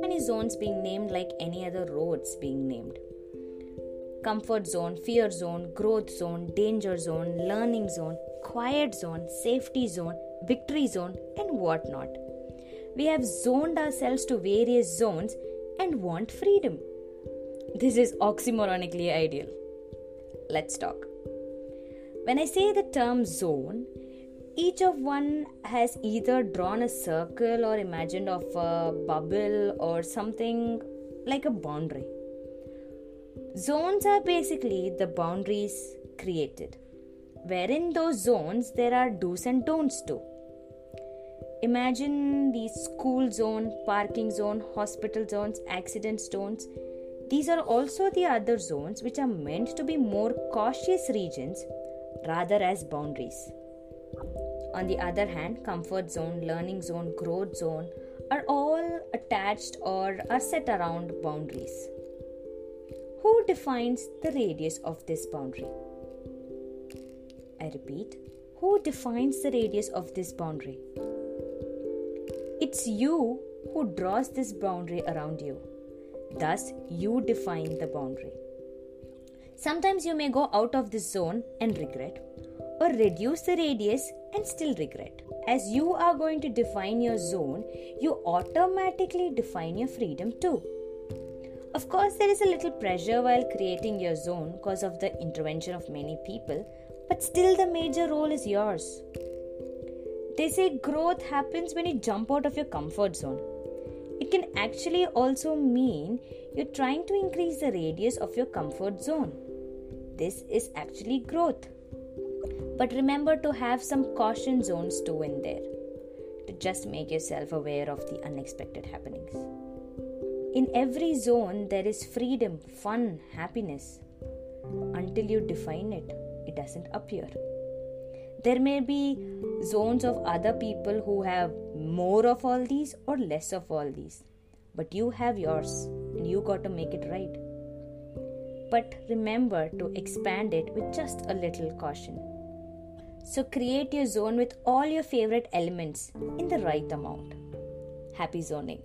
Many zones being named like any other roads being named comfort zone, fear zone, growth zone, danger zone, learning zone, quiet zone, safety zone, victory zone, and whatnot. We have zoned ourselves to various zones and want freedom. This is oxymoronically ideal. Let's talk. When I say the term zone, each of one has either drawn a circle or imagined of a bubble or something like a boundary. Zones are basically the boundaries created, wherein those zones there are do's and don'ts too. Imagine the school zone, parking zone, hospital zones, accident zones. These are also the other zones which are meant to be more cautious regions rather as boundaries. On the other hand, comfort zone, learning zone, growth zone are all attached or are set around boundaries. Who defines the radius of this boundary? I repeat, who defines the radius of this boundary? It's you who draws this boundary around you. Thus, you define the boundary. Sometimes you may go out of this zone and regret, or reduce the radius and still regret. As you are going to define your zone, you automatically define your freedom too. Of course, there is a little pressure while creating your zone because of the intervention of many people, but still the major role is yours. They say growth happens when you jump out of your comfort zone. It can actually also mean you're trying to increase the radius of your comfort zone. This is actually growth. But remember to have some caution zones too in there to just make yourself aware of the unexpected happenings. In every zone, there is freedom, fun, happiness. Until you define it, it doesn't appear. There may be zones of other people who have more of all these or less of all these, but you have yours and you got to make it right. But remember to expand it with just a little caution. So create your zone with all your favorite elements in the right amount. Happy zoning.